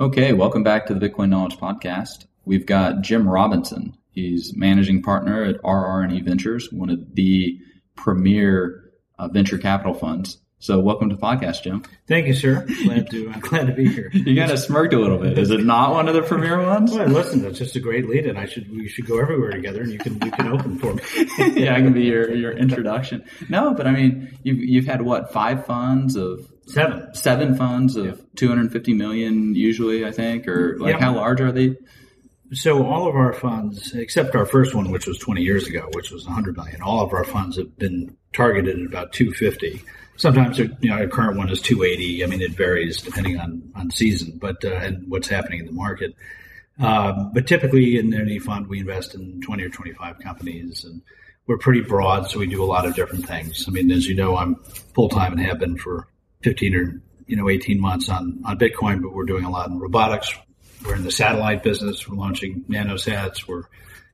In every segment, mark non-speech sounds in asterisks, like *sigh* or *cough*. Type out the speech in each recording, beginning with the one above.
Okay, welcome back to the Bitcoin Knowledge Podcast. We've got Jim Robinson. He's managing partner at RRE Ventures, one of the premier uh, venture capital funds. So, welcome to the podcast, Jim. Thank you, sir. Glad to I'm glad to be here. you kind of smirked a little bit. Is it not one of the premier ones? Well, listen, that's just a great lead, and I should we should go everywhere together, and you can you can open for me. *laughs* yeah, I can be your your introduction. No, but I mean, you've you've had what five funds of seven seven funds of yeah. 250 million usually, I think, or like yeah. how large are they? So all of our funds, except our first one, which was 20 years ago, which was 100 million, all of our funds have been targeted at about 250 sometimes you know our current one is 280 i mean it varies depending on on season but uh, and what's happening in the market. Um, but typically in any fund we invest in 20 or 25 companies and we're pretty broad so we do a lot of different things. I mean as you know i'm full-time and have been for 15 or you know 18 months on on bitcoin but we're doing a lot in robotics. We're in the satellite business. We're launching nanosats we're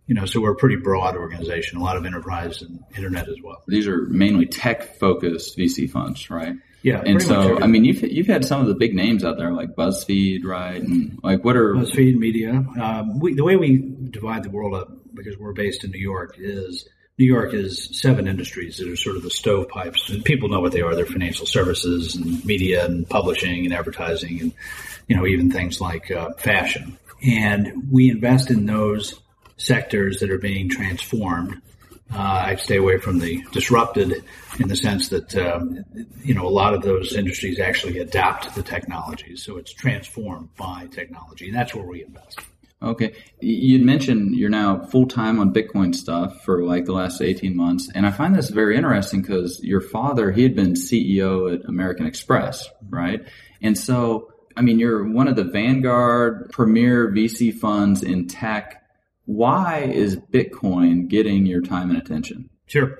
you know, so we're a pretty broad organization, a lot of enterprise and internet as well. These are mainly tech focused VC funds, right? Yeah. And so, I mean, you've, you've had some of the big names out there like BuzzFeed, right? And like, what are BuzzFeed media? Um, we, the way we divide the world up, because we're based in New York, is New York is seven industries that are sort of the stovepipes. And people know what they are. They're financial services and media and publishing and advertising and, you know, even things like uh, fashion. And we invest in those sectors that are being transformed. Uh, I stay away from the disrupted in the sense that um, you know a lot of those industries actually adapt to the technology, so it's transformed by technology, and that's where we invest. Okay, you mentioned you're now full time on Bitcoin stuff for like the last 18 months, and I find this very interesting because your father he had been CEO at American Express, right? And so, I mean, you're one of the vanguard premier VC funds in tech why is Bitcoin getting your time and attention? Sure.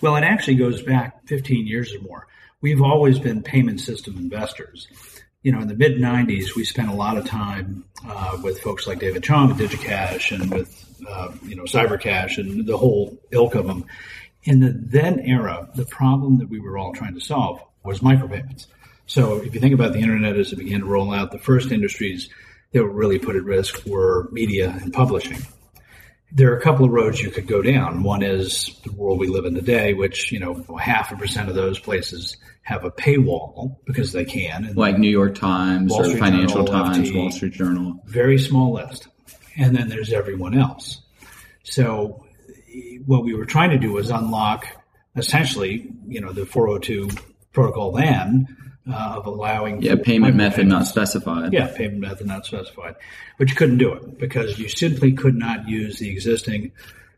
Well, it actually goes back 15 years or more. We've always been payment system investors. You know, in the mid 90s, we spent a lot of time uh, with folks like David Chaum at DigiCash and with, uh, you know, Cybercash and the whole ilk of them. In the then era, the problem that we were all trying to solve was micropayments. So if you think about the internet as it began to roll out, the first industries that were really put at risk were media and publishing there are a couple of roads you could go down. One is the world we live in today, which, you know, half a percent of those places have a paywall because they can. like New York Times or Financial Journal, Times, FT, Wall Street Journal. Very small list. And then there's everyone else. So what we were trying to do was unlock essentially, you know, the 402 protocol then uh, of allowing yeah payment method not specified. Yeah payment method not specified. But you couldn't do it because you simply could not use the existing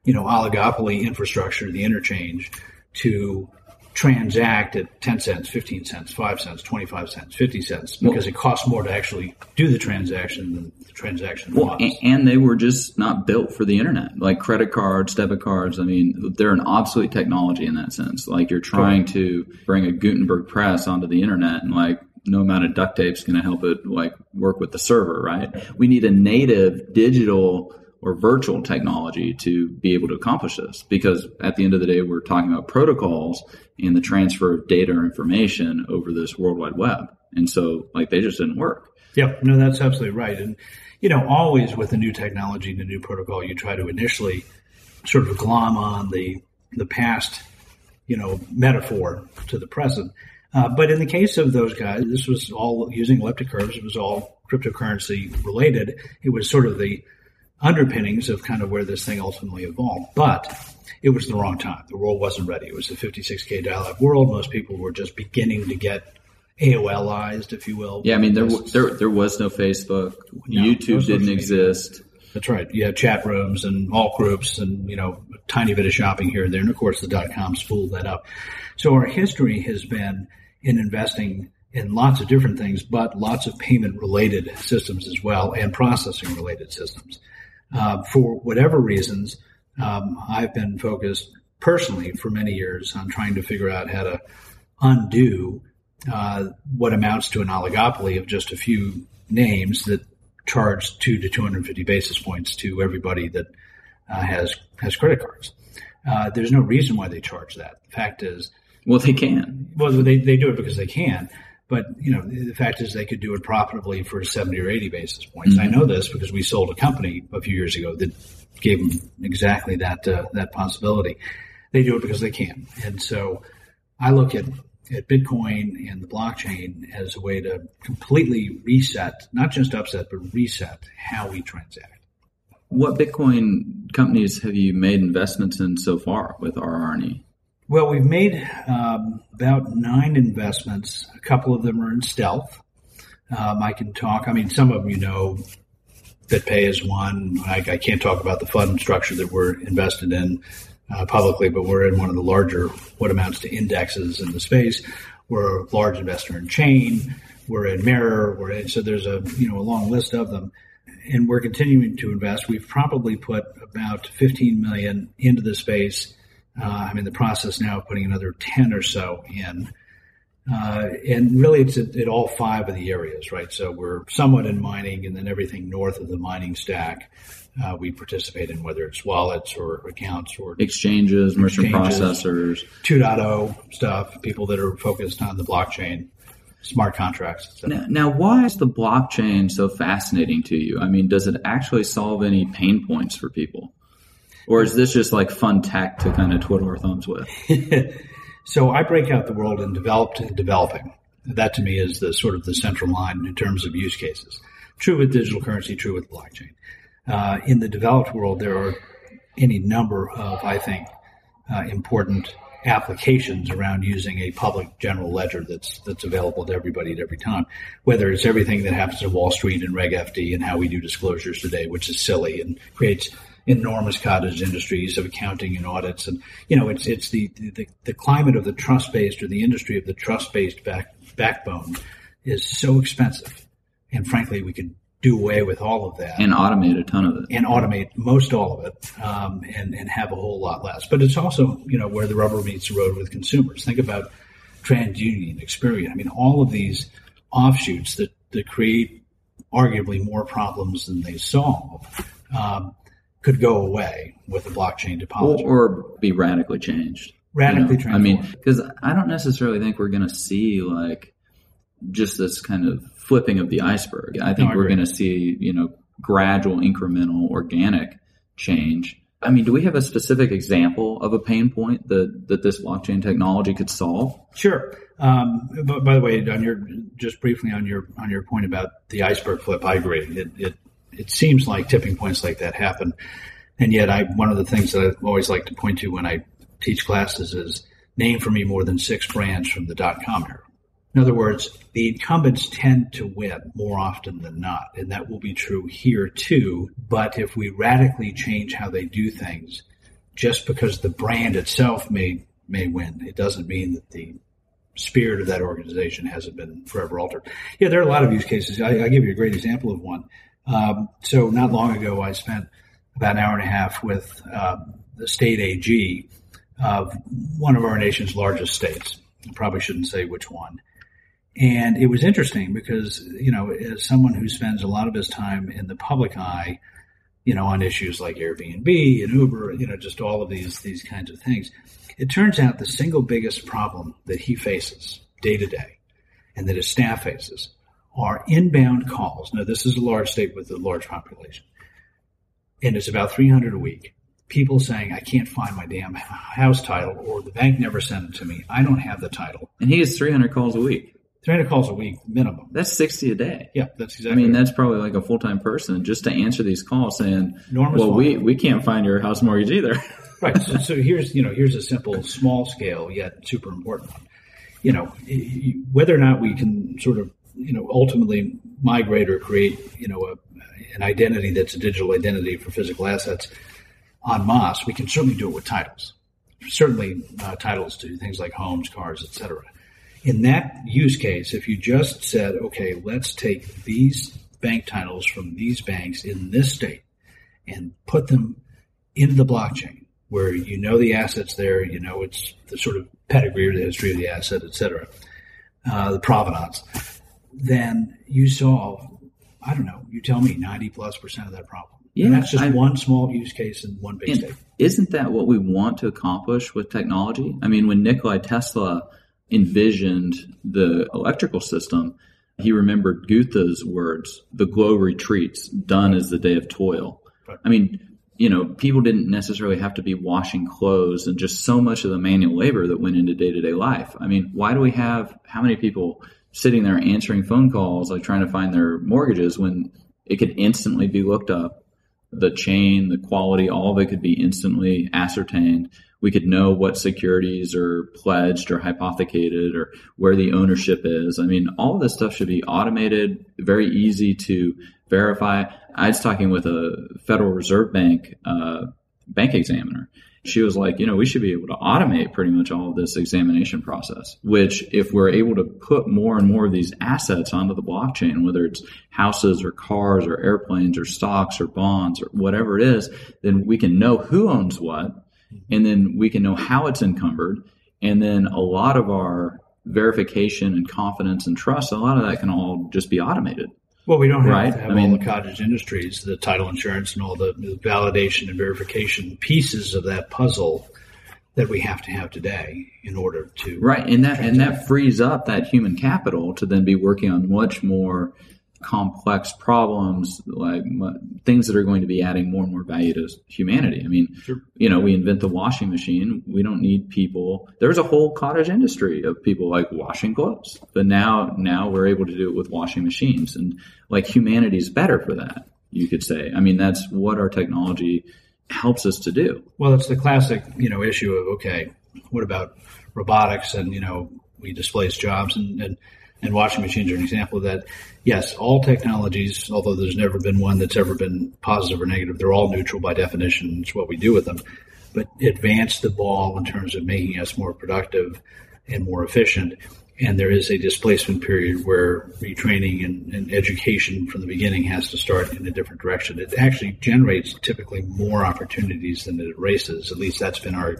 you know oligopoly infrastructure the interchange to transact at 10 cents 15 cents 5 cents 25 cents 50 cents because well, it costs more to actually do the transaction than the transaction well, and, and they were just not built for the internet. Like credit cards debit cards i mean they're an obsolete technology in that sense. Like you're trying to bring a gutenberg press onto the internet and like no amount of duct tape is going to help it like work with the server right? We need a native digital or virtual technology to be able to accomplish this. Because at the end of the day, we're talking about protocols and the transfer of data or information over this World Wide Web. And so, like, they just didn't work. Yep. No, that's absolutely right. And, you know, always with a new technology and a new protocol, you try to initially sort of glom on the, the past, you know, metaphor to the present. Uh, but in the case of those guys, this was all using elliptic curves. It was all cryptocurrency related. It was sort of the underpinnings of kind of where this thing ultimately evolved. But it was the wrong time. The world wasn't ready. It was the 56K dial-up world. Most people were just beginning to get AOLized, if you will. Yeah, I mean there there there was no Facebook, no, YouTube didn't exist. That's right. You have chat rooms and all groups, and you know a tiny bit of shopping here and there, and of course the dot coms spooled that up. So our history has been in investing in lots of different things, but lots of payment related systems as well, and processing related systems. Uh, for whatever reasons, um, I've been focused personally for many years on trying to figure out how to undo uh, what amounts to an oligopoly of just a few names that charge two to 250 basis points to everybody that uh, has has credit cards. Uh, there's no reason why they charge that. The fact is, well, they can. Well, they, they do it because they can. But you know, the fact is they could do it profitably for 70 or 80 basis points. Mm-hmm. I know this because we sold a company a few years ago that gave them exactly that uh, that possibility. They do it because they can, and so I look at at Bitcoin and the blockchain as a way to completely reset, not just upset, but reset how we transact. What Bitcoin companies have you made investments in so far with RRE? Well, we've made um, about nine investments. A couple of them are in stealth. Um, I can talk. I mean, some of them you know. BitPay is one. I, I can't talk about the fund structure that we're invested in uh, publicly, but we're in one of the larger, what amounts to indexes in the space. We're a large investor in Chain. We're in Mirror. We're in, so there's a you know a long list of them, and we're continuing to invest. We've probably put about 15 million into the space. Uh, I'm in the process now of putting another 10 or so in. Uh, and really, it's at, at, all five of the areas, right? So we're somewhat in mining, and then everything north of the mining stack uh, we participate in, whether it's wallets or accounts or exchanges, merchant processors, 2.0 stuff, people that are focused on the blockchain, smart contracts. Now, now, why is the blockchain so fascinating to you? I mean, does it actually solve any pain points for people? Or is this just like fun tech to kind of twiddle our thumbs with? *laughs* so I break out the world in developed and developing. That to me is the sort of the central line in terms of use cases. True with digital currency, true with blockchain. Uh, in the developed world, there are any number of, I think, uh, important applications around using a public general ledger that's that's available to everybody at every time. Whether it's everything that happens at Wall Street and Reg FD and how we do disclosures today, which is silly and creates enormous cottage industries of accounting and audits, and you know it's it's the the, the climate of the trust based or the industry of the trust based back, backbone is so expensive, and frankly, we could do away with all of that. And automate a ton of it. And automate most all of it um, and, and have a whole lot less. But it's also you know where the rubber meets the road with consumers. Think about TransUnion experian. I mean all of these offshoots that, that create arguably more problems than they solve um, could go away with a blockchain topology or, or be radically changed radically you know? i mean because i don't necessarily think we're going to see like just this kind of flipping of the iceberg. I think no, I we're going to see, you know, gradual, incremental, organic change. I mean, do we have a specific example of a pain point that, that this blockchain technology could solve? Sure. Um, but by the way, on your just briefly on your on your point about the iceberg flip, I agree. It it, it seems like tipping points like that happen, and yet I one of the things that I always like to point to when I teach classes is name for me more than six brands from the dot com era. In other words, the incumbents tend to win more often than not, and that will be true here too. But if we radically change how they do things, just because the brand itself may may win, it doesn't mean that the spirit of that organization hasn't been forever altered. Yeah, there are a lot of use cases. I, will give you a great example of one. Um, so not long ago, I spent about an hour and a half with um, the state AG of one of our nation's largest states. I probably shouldn't say which one. And it was interesting because, you know, as someone who spends a lot of his time in the public eye, you know, on issues like Airbnb and Uber, you know, just all of these, these kinds of things, it turns out the single biggest problem that he faces day to day and that his staff faces are inbound calls. Now, this is a large state with a large population, and it's about 300 a week. People saying, I can't find my damn house title, or the bank never sent it to me. I don't have the title. And he gets 300 calls a week. 300 calls a week minimum. That's 60 a day. Yeah, that's exactly. I mean, that's probably like a full time person just to answer these calls saying, Enormous well, volume. we, we can't find your house mortgage either. *laughs* right. So, so here's, you know, here's a simple, small scale, yet super important one. you know, whether or not we can sort of, you know, ultimately migrate or create, you know, a, an identity that's a digital identity for physical assets on masse, we can certainly do it with titles. Certainly, uh, titles to things like homes, cars, etc. In that use case, if you just said, okay, let's take these bank titles from these banks in this state and put them into the blockchain, where you know the assets there, you know it's the sort of pedigree or the history of the asset, etc., uh, the provenance, then you solve, I don't know, you tell me 90 plus percent of that problem. Yeah, and that's just I, one small use case in one big state. Isn't that what we want to accomplish with technology? I mean, when Nikolai Tesla envisioned the electrical system, he remembered Goethe's words, the glow retreats, done is the day of toil. Right. I mean, you know, people didn't necessarily have to be washing clothes and just so much of the manual labor that went into day to day life. I mean, why do we have how many people sitting there answering phone calls, like trying to find their mortgages when it could instantly be looked up? The chain, the quality, all of it could be instantly ascertained we could know what securities are pledged or hypothecated or where the ownership is. I mean, all of this stuff should be automated, very easy to verify. I was talking with a Federal Reserve Bank uh, bank examiner. She was like, you know, we should be able to automate pretty much all of this examination process, which if we're able to put more and more of these assets onto the blockchain, whether it's houses or cars or airplanes or stocks or bonds or whatever it is, then we can know who owns what and then we can know how it's encumbered. And then a lot of our verification and confidence and trust, a lot of that can all just be automated. Well, we don't have right? to have I mean, all the cottage industries, the title insurance, and all the, validation and verification pieces of that puzzle that we have to have today in order to right and that transact. and that frees up that human capital to then be working on much more complex problems, like things that are going to be adding more and more value to humanity. I mean, sure. you know, we invent the washing machine. We don't need people. There's a whole cottage industry of people like washing clothes, but now, now we're able to do it with washing machines, and like humanity's better for that. You could say. I mean, that's what our technology helps us to do. Well, it's the classic, you know, issue of okay, what about robotics and you know we displace jobs and, and and washing machines are an example of that. Yes, all technologies, although there's never been one that's ever been positive or negative, they're all neutral by definition. It's what we do with them. But advance the ball in terms of making us more productive and more efficient. And there is a displacement period where retraining and, and education from the beginning has to start in a different direction. It actually generates typically more opportunities than it erases. At least that's been our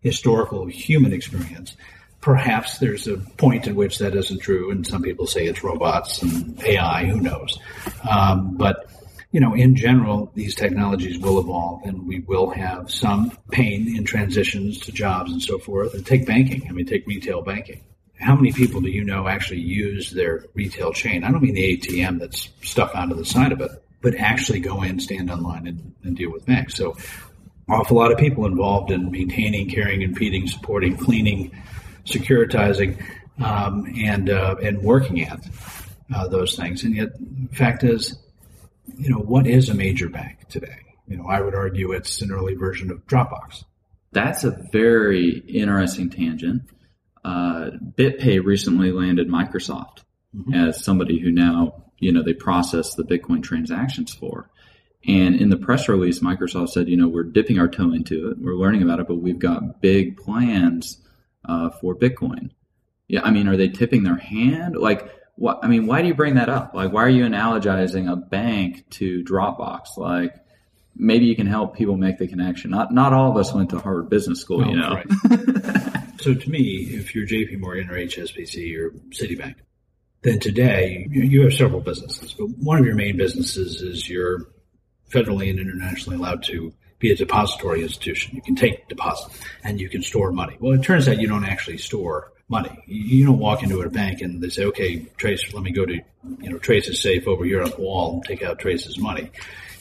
historical human experience. Perhaps there's a point at which that isn't true, and some people say it's robots and AI. Who knows? Um, but you know, in general, these technologies will evolve, and we will have some pain in transitions to jobs and so forth. And take banking. I mean, take retail banking. How many people do you know actually use their retail chain? I don't mean the ATM that's stuck onto the side of it, but actually go in, stand online, and, and deal with banks. So, awful lot of people involved in maintaining, carrying, and feeding, supporting, cleaning securitizing, um, and uh, and working at uh, those things. And yet, the fact is, you know, what is a major bank today? You know, I would argue it's an early version of Dropbox. That's a very interesting tangent. Uh, BitPay recently landed Microsoft mm-hmm. as somebody who now, you know, they process the Bitcoin transactions for. And in the press release, Microsoft said, you know, we're dipping our toe into it. We're learning about it, but we've got big plans uh, for Bitcoin. Yeah, I mean, are they tipping their hand? Like, what? I mean, why do you bring that up? Like, why are you analogizing a bank to Dropbox? Like, maybe you can help people make the connection. Not not all of us went to Harvard Business School, you know. Right. *laughs* so to me, if you're J.P. Morgan or HSBC or Citibank, then today you have several businesses, but one of your main businesses is you're federally and internationally allowed to be a depository institution. You can take deposits and you can store money. Well, it turns out you don't actually store money. You don't walk into a bank and they say, okay, Trace, let me go to, you know, Trace's safe over here on the wall and take out Trace's money.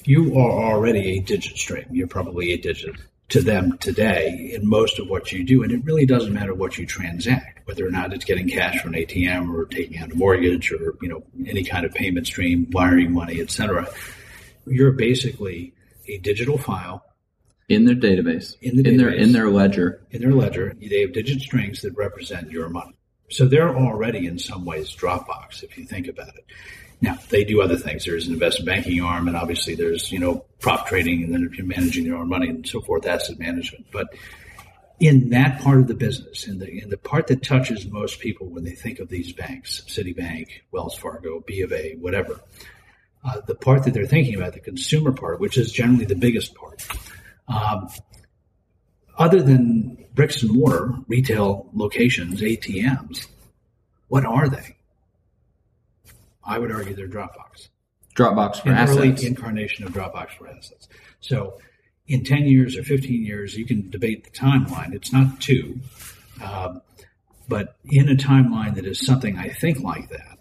You are already a digit stream. You're probably a digit to them today in most of what you do. And it really doesn't matter what you transact, whether or not it's getting cash from an ATM or taking out a mortgage or, you know, any kind of payment stream, wiring money, etc. You're basically a digital file in their database, in, the in database, their in their ledger, in their ledger, they have digit strings that represent your money. So they're already in some ways Dropbox, if you think about it. Now they do other things. There's an investment banking arm, and obviously there's you know prop trading, and then if you're managing your own money and so forth, asset management. But in that part of the business, in the in the part that touches most people when they think of these banks, Citibank, Wells Fargo, B of A, whatever, uh, the part that they're thinking about, the consumer part, which is generally the biggest part, um, other than bricks and mortar retail locations, ATMs, what are they? I would argue they're Dropbox. Dropbox for An assets. early incarnation of Dropbox for assets. So in 10 years or 15 years, you can debate the timeline. It's not two. Um, but in a timeline that is something I think like that,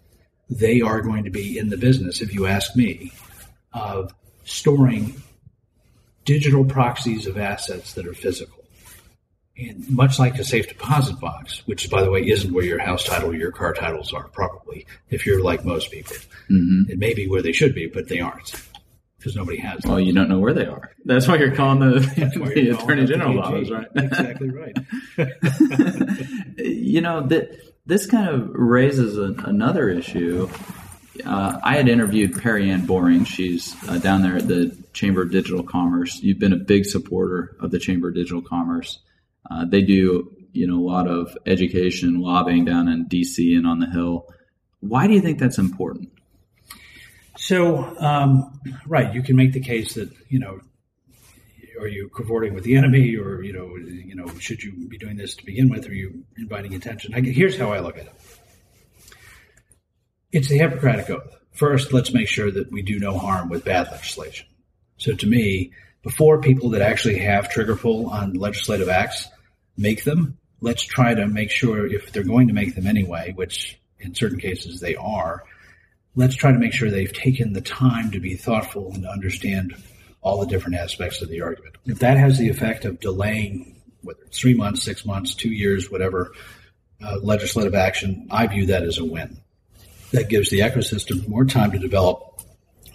they are going to be in the business, if you ask me, of storing digital proxies of assets that are physical. And much like a safe deposit box, which by the way isn't where your house title or your car titles are, probably, if you're like most people. Mm-hmm. It may be where they should be, but they aren't because nobody has them. Well, you don't know where they are. That's why you're calling the, the you're calling attorney the general's office, right? exactly right. *laughs* *laughs* you know that this kind of raises another issue. Uh, I had interviewed Perianne Boring. She's uh, down there at the Chamber of Digital Commerce. You've been a big supporter of the Chamber of Digital Commerce. Uh, they do, you know, a lot of education, lobbying down in D.C. and on the Hill. Why do you think that's important? So, um, right, you can make the case that you know, are you cavorting with the enemy, or you know, you know, should you be doing this to begin with? Are you inviting attention? I, here's how I look at it. It's the Hippocratic Oath. First, let's make sure that we do no harm with bad legislation. So, to me, before people that actually have trigger pull on legislative acts make them, let's try to make sure if they're going to make them anyway, which in certain cases they are, let's try to make sure they've taken the time to be thoughtful and understand all the different aspects of the argument. If that has the effect of delaying, whether it's three months, six months, two years, whatever, uh, legislative action, I view that as a win. That gives the ecosystem more time to develop,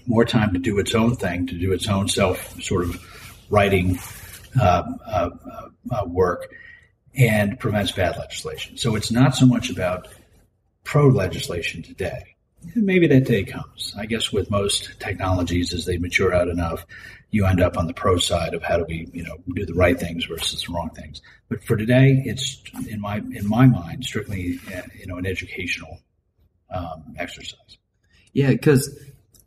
more time to do its own thing, to do its own self sort of writing uh, uh, uh, work, and prevents bad legislation. So it's not so much about pro legislation today. Maybe that day comes. I guess with most technologies, as they mature out enough, you end up on the pro side of how do we, you know, do the right things versus the wrong things. But for today, it's in my in my mind strictly, uh, you know, an educational um, exercise. Yeah, because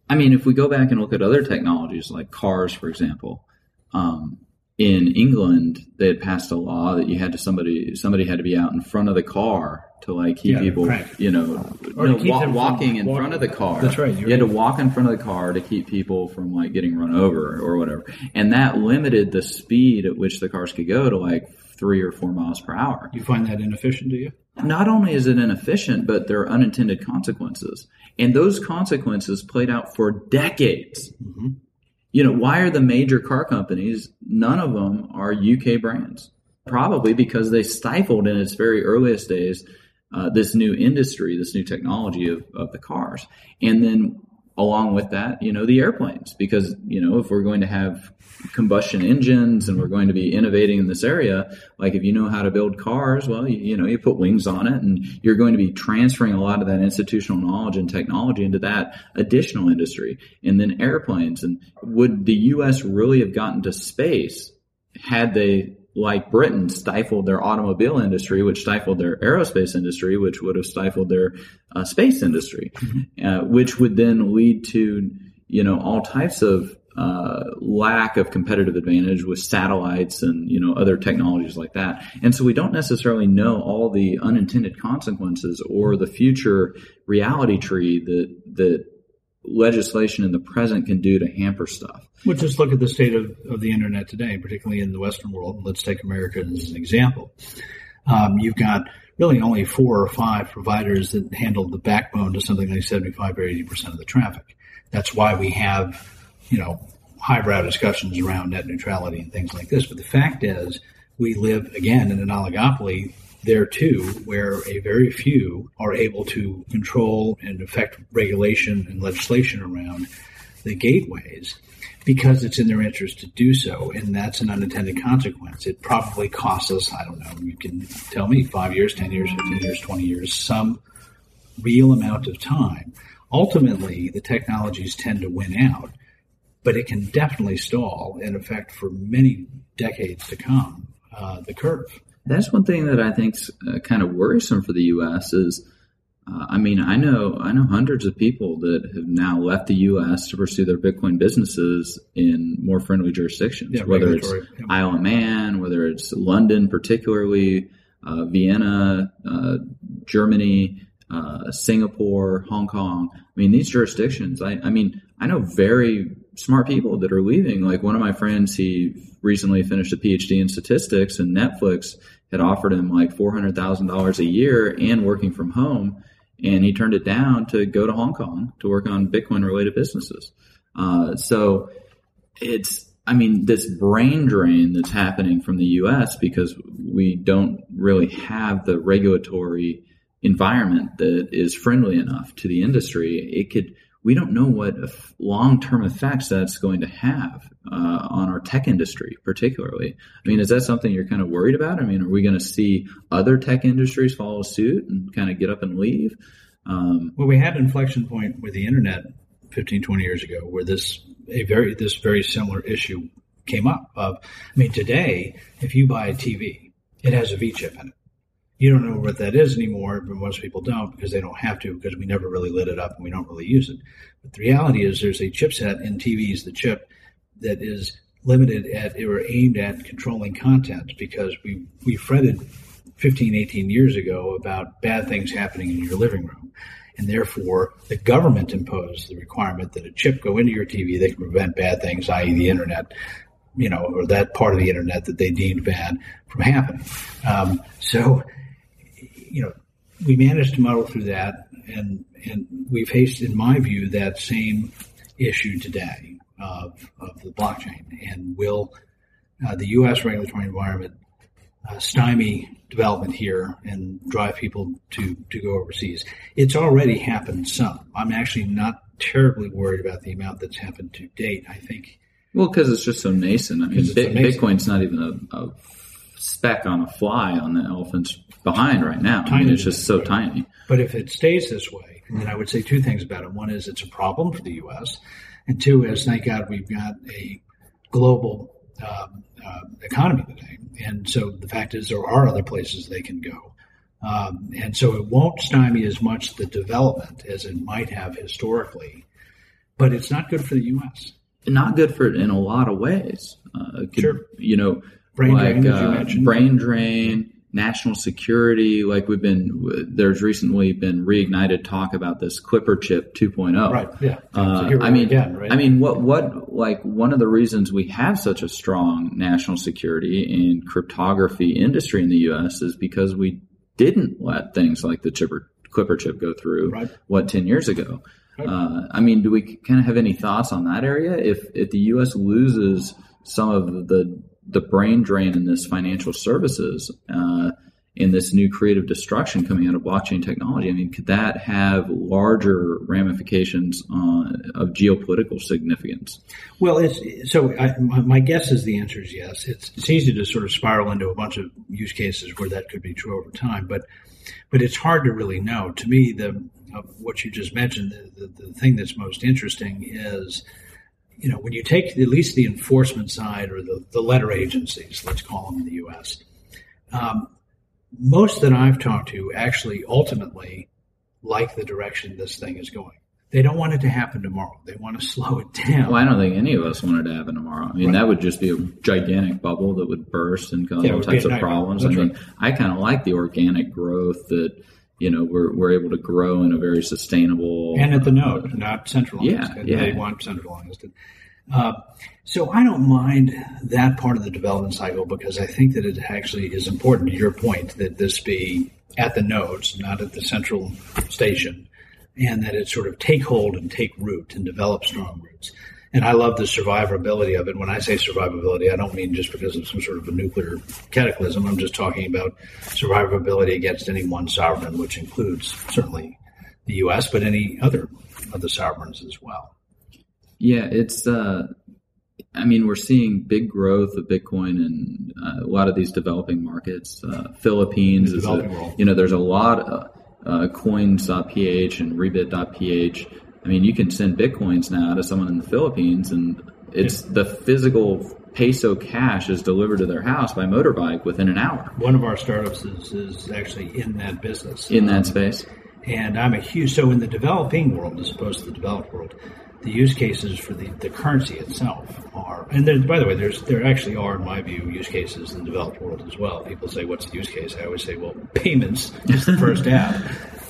I mean, if we go back and look at other technologies like cars, for example, um, in England, they had passed a law that you had to somebody somebody had to be out in front of the car to like keep Yeah, people, right. you know, Or no, to keep wa- them from walking in walking. front of the car. That's right, You you're had to walk in front of the car to keep people from like getting run over or whatever, and that limited the speed at which the cars could go to like three or four miles per hour You find that inefficient, do you? Not only is it inefficient, but there are unintended consequences. And those consequences played out for decades. You know, why are the major car companies, none of them are UK brands? Probably because they stifled in its very earliest days uh, this new industry, this new technology of, of the cars. And then along with that, you know, the airplanes, because, you know, if we're going to have combustion engines and we're going to be innovating in this area, like if you know how to build cars, well, you, you know, you put wings on it and you're going to be transferring a lot of that institutional knowledge and technology into that additional industry. And then airplanes. And would the U.S. really have gotten to space had they like Britain stifled their automobile industry, which stifled their aerospace industry, which would have stifled their uh, space industry, uh, which would then lead to you know all types of uh, lack of competitive advantage with satellites and you know other technologies like that. And so we don't necessarily know all the unintended consequences or the future reality tree that that legislation in the present can do to hamper stuff. Well, just look at the state of, of the internet today, particularly in the Western world. Let's take America as an example. Um, you've got really only four or five providers that handle the backbone to something like 75 or 80% of the traffic. That's why we have, you know, highbrow discussions around net neutrality and things like this. But the fact is, we live again in an oligopoly there too, where a very few are able to control and affect regulation and legislation around the gateways because it's in their interest to do so, and that's an unintended consequence. It probably costs us, I don't know, you can tell me, five years, 10 years, 15 years, 20 years, some real amount of time. Ultimately, the technologies tend to win out, but it can definitely stall, in effect, for many decades to come, uh, the curve. That's one thing that I think's uh, kind of worrisome for the U.S. is uh, I mean, I know I know hundreds of people that have now left the U.S. to pursue their Bitcoin businesses in more friendly jurisdictions, Yeah, whether it's yeah. Isle of Man, whether it's London, particularly uh, Vienna, uh, Germany, uh, Singapore, Hong Kong. I mean, these jurisdictions. I, I mean, I know very smart people that are leaving. Like one of my friends, he recently finished a PhD in statistics, and Netflix had offered him like four hundred thousand dollars a year and working from home and he turned it down to go to Hong Kong to work on Bitcoin related businesses. Uh, so it's, I mean, this brain drain that's happening from the U.S. because we don't really have the regulatory environment that is friendly enough to the industry. It could, we don't know what long term effects that's going to have uh, on our tech industry, particularly. I mean, is that something you're kind of worried about? I mean, are we going to see other tech industries follow suit and kind of get up and leave? Um, Well, we had an inflection point with the internet 15, 20 years ago where this a very this very similar issue came up. Of, I mean, today, if you buy a TV, it has a V chip in it. You don't know what that is anymore, but most people don't because they don't have to because we never really lit it up and we don't really use it. But the reality is there's a chipset in TVs, the chip that is limited at or aimed at controlling content because we, we fretted 15, 18 years ago about bad things happening in your living room. And therefore, the government imposed the requirement that a chip go into your TV that can prevent bad things, i.e., the internet, you know, or that part of the internet that they deemed bad from happening. Um, so, you know, we managed to muddle through that, and and we faced, in my view, that same issue today of, of the blockchain. And will uh, the U.S. regulatory environment uh, stymie development here and drive people to, to go overseas. It's already happened some. I'm actually not terribly worried about the amount that's happened to date. I think. well, because it's just so nascent. I mean, Bitcoin's not even a, a speck on a fly on the elephant's behind right now. I mean, it's just so tiny. But if it stays this way, then I would say two things about it. One is it's a problem for the U.S., and two is thank God we've got a global um, uh, economy today. And so the fact is there are other places they can go. Um, and so it won't stymie as much the development as it might have historically, but it's not good for the U.S. not good for it in a lot of ways. Uh, could, Sure. You know, Brain like drain, as you uh, mentioned. brain drain, national security. Like we've been, there's recently been reignited talk about this Clipper chip 2.0. Right, yeah. Uh, So I mean, again, right? I mean, what, what, like one of the reasons we have such a strong national security and cryptography industry in the U.S. is because we didn't let things like the chipper, Clipper chip go through. Right. What ten years ago? Uh, I mean, do we kind of have any thoughts on that area? If if the U.S. loses some of the the brain drain in this financial services, uh, in this new creative destruction coming out of blockchain technology, I mean, could that have larger ramifications on, of geopolitical significance? Well, it's so. I, my, guess is the answer is yes. It's it's easy to sort of spiral into a bunch of use cases where that could be true over time, but but it's hard to really know. To me, the of what you just mentioned, the, the, the thing that's most interesting is, you know, when you take at least the enforcement side or the, the letter agencies, let's call them in the U.S. Um, most that I've talked to actually ultimately like the direction this thing is going. They don't want it to happen tomorrow. They want to *laughs* slow it down. Well, I don't think any of us want it to happen tomorrow. I mean, Right. that would just be a gigantic bubble that would burst and cause Yeah, all types of problems. That's I mean, right. I kind of like the organic growth that you know we're we're able to grow in a very sustainable and at the node, not centralized. Yeah, yeah. They want centralized. Uh, so I don't mind that part of the development cycle because I think that it actually is important to your point that this be at the nodes, not at the central station, and that it sort of take hold and take root and develop strong roots. And I love the survivability of it. When I say survivability, I don't mean just because of some sort of a nuclear cataclysm. I'm just talking about survivability against any one sovereign, which includes certainly the U.S., but any other of the sovereigns as well. Yeah, it's. Uh, I mean, we're seeing big growth of Bitcoin in uh, a lot of these developing markets. Uh, Philippines is, a, you know, there's a lot of uh, coins.ph and rebit.ph. I mean, you can send Bitcoins now to someone in the Philippines, and it's yeah. the physical peso cash is delivered to their house by motorbike within an hour. One of our startups is, is actually in that business. In that space. And I'm a huge, so in the developing world as opposed to the developed world, the use cases for the, the currency itself are, and there, by the way, there's there actually are, in my view, use cases in the developed world as well. People say, "What's the use case?" I always say, "Well, payments is the first *laughs* app,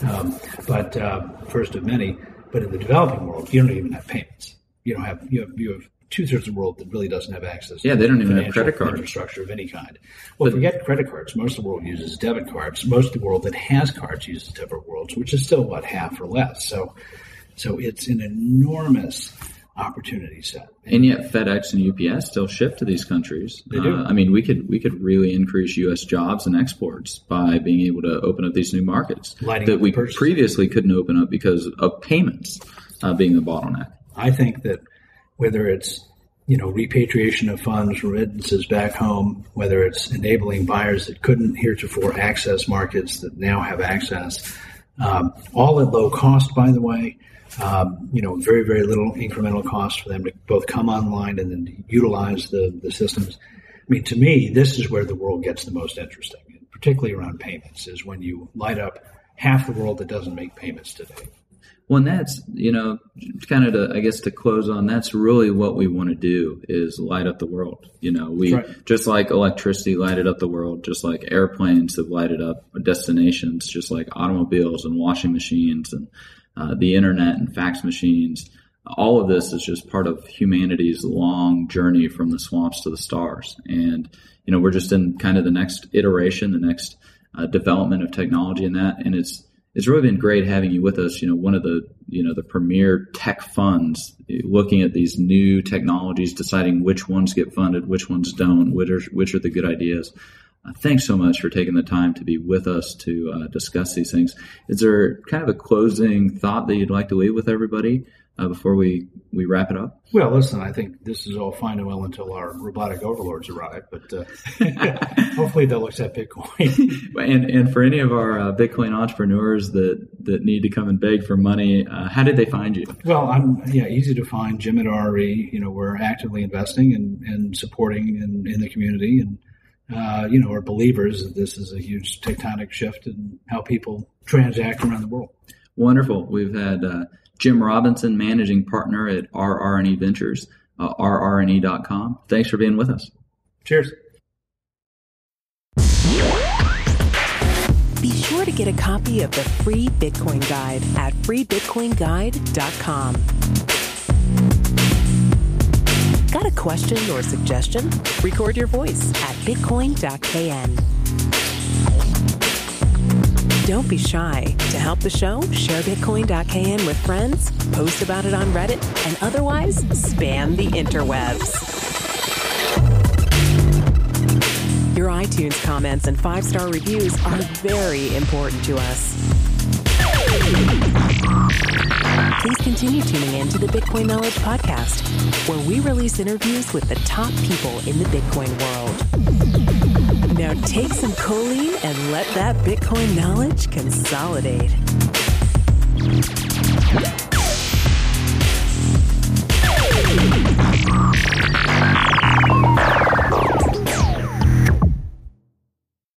um, but uh, first of many." But in the developing world, you don't even have payments. You don't have you have you have two thirds of the world that really doesn't have access. Yeah, they don't even have credit card infrastructure of any kind. Well, but, forget credit cards. Most of the world uses debit cards. Most of the world that has cards uses debit worlds, which is still about half or less. So, so it's an enormous opportunity set. And yet, FedEx and UPS still ship to these countries. They do. Uh, I mean, we could we could really increase U.S. jobs and exports by being able to open up these new markets Lighting that we previously couldn't open up because of payments uh, being the bottleneck. I think that whether it's you know repatriation of funds, remittances back home, whether it's enabling buyers that couldn't heretofore access markets that now have access, um, all at low cost, by the way. Um, you know, very very little incremental cost for them to both come online and then utilize the the systems. I mean, to me, this is where the world gets the most interesting, particularly around payments, is when you light up half the world that doesn't make payments today. Well, and that's you know, kind of to I guess to close on. That's really what we want to do is light up the world. You know, we right. just like electricity lighted up the world, just like airplanes have lighted up destinations, just like automobiles and washing machines and uh, the internet and fax machines. All of this is just part of humanity's long journey from the swamps to the stars, and you know, we're just in kind of the next iteration, the next uh, development of technology in that, and it's it's really been great having you with us. You know, one of the you know the premier tech funds looking at these new technologies, deciding which ones get funded, which ones don't, which are which are the good ideas. Uh, thanks so much for taking the time to be with us to uh, discuss these things. Is there kind of a closing thought that you'd like to leave with everybody? Uh, before we, we wrap it up? Well, listen, I think this is all fine and well until our robotic overlords arrive, but uh, *laughs* hopefully they'll accept Bitcoin. *laughs* and and for any of our uh, Bitcoin entrepreneurs that that need to come and beg for money, uh, how did they find you? Well, I'm yeah, easy to find. Jim at RRE. You know, we're actively investing and, and supporting in, in the community, and uh, you know, are believers that this is a huge tectonic shift in how people transact around the world. Wonderful. We've had uh, Jim Robinson, managing partner at RRE Ventures, uh, rre.com. Thanks for being with us. Cheers. Be sure to get a copy of the free Bitcoin Guide at freebitcoinguide.com. Got a question or suggestion? Record your voice at bitcoin.kn. Don't be shy. To help the show, share Bitcoin.kn with friends, post about it on Reddit, and otherwise spam the interwebs. Your iTunes comments and five star reviews are very important to us. Please continue tuning in to the Bitcoin Knowledge Podcast, where we release interviews with the top people in the Bitcoin world. Now take some choline and let that Bitcoin knowledge consolidate.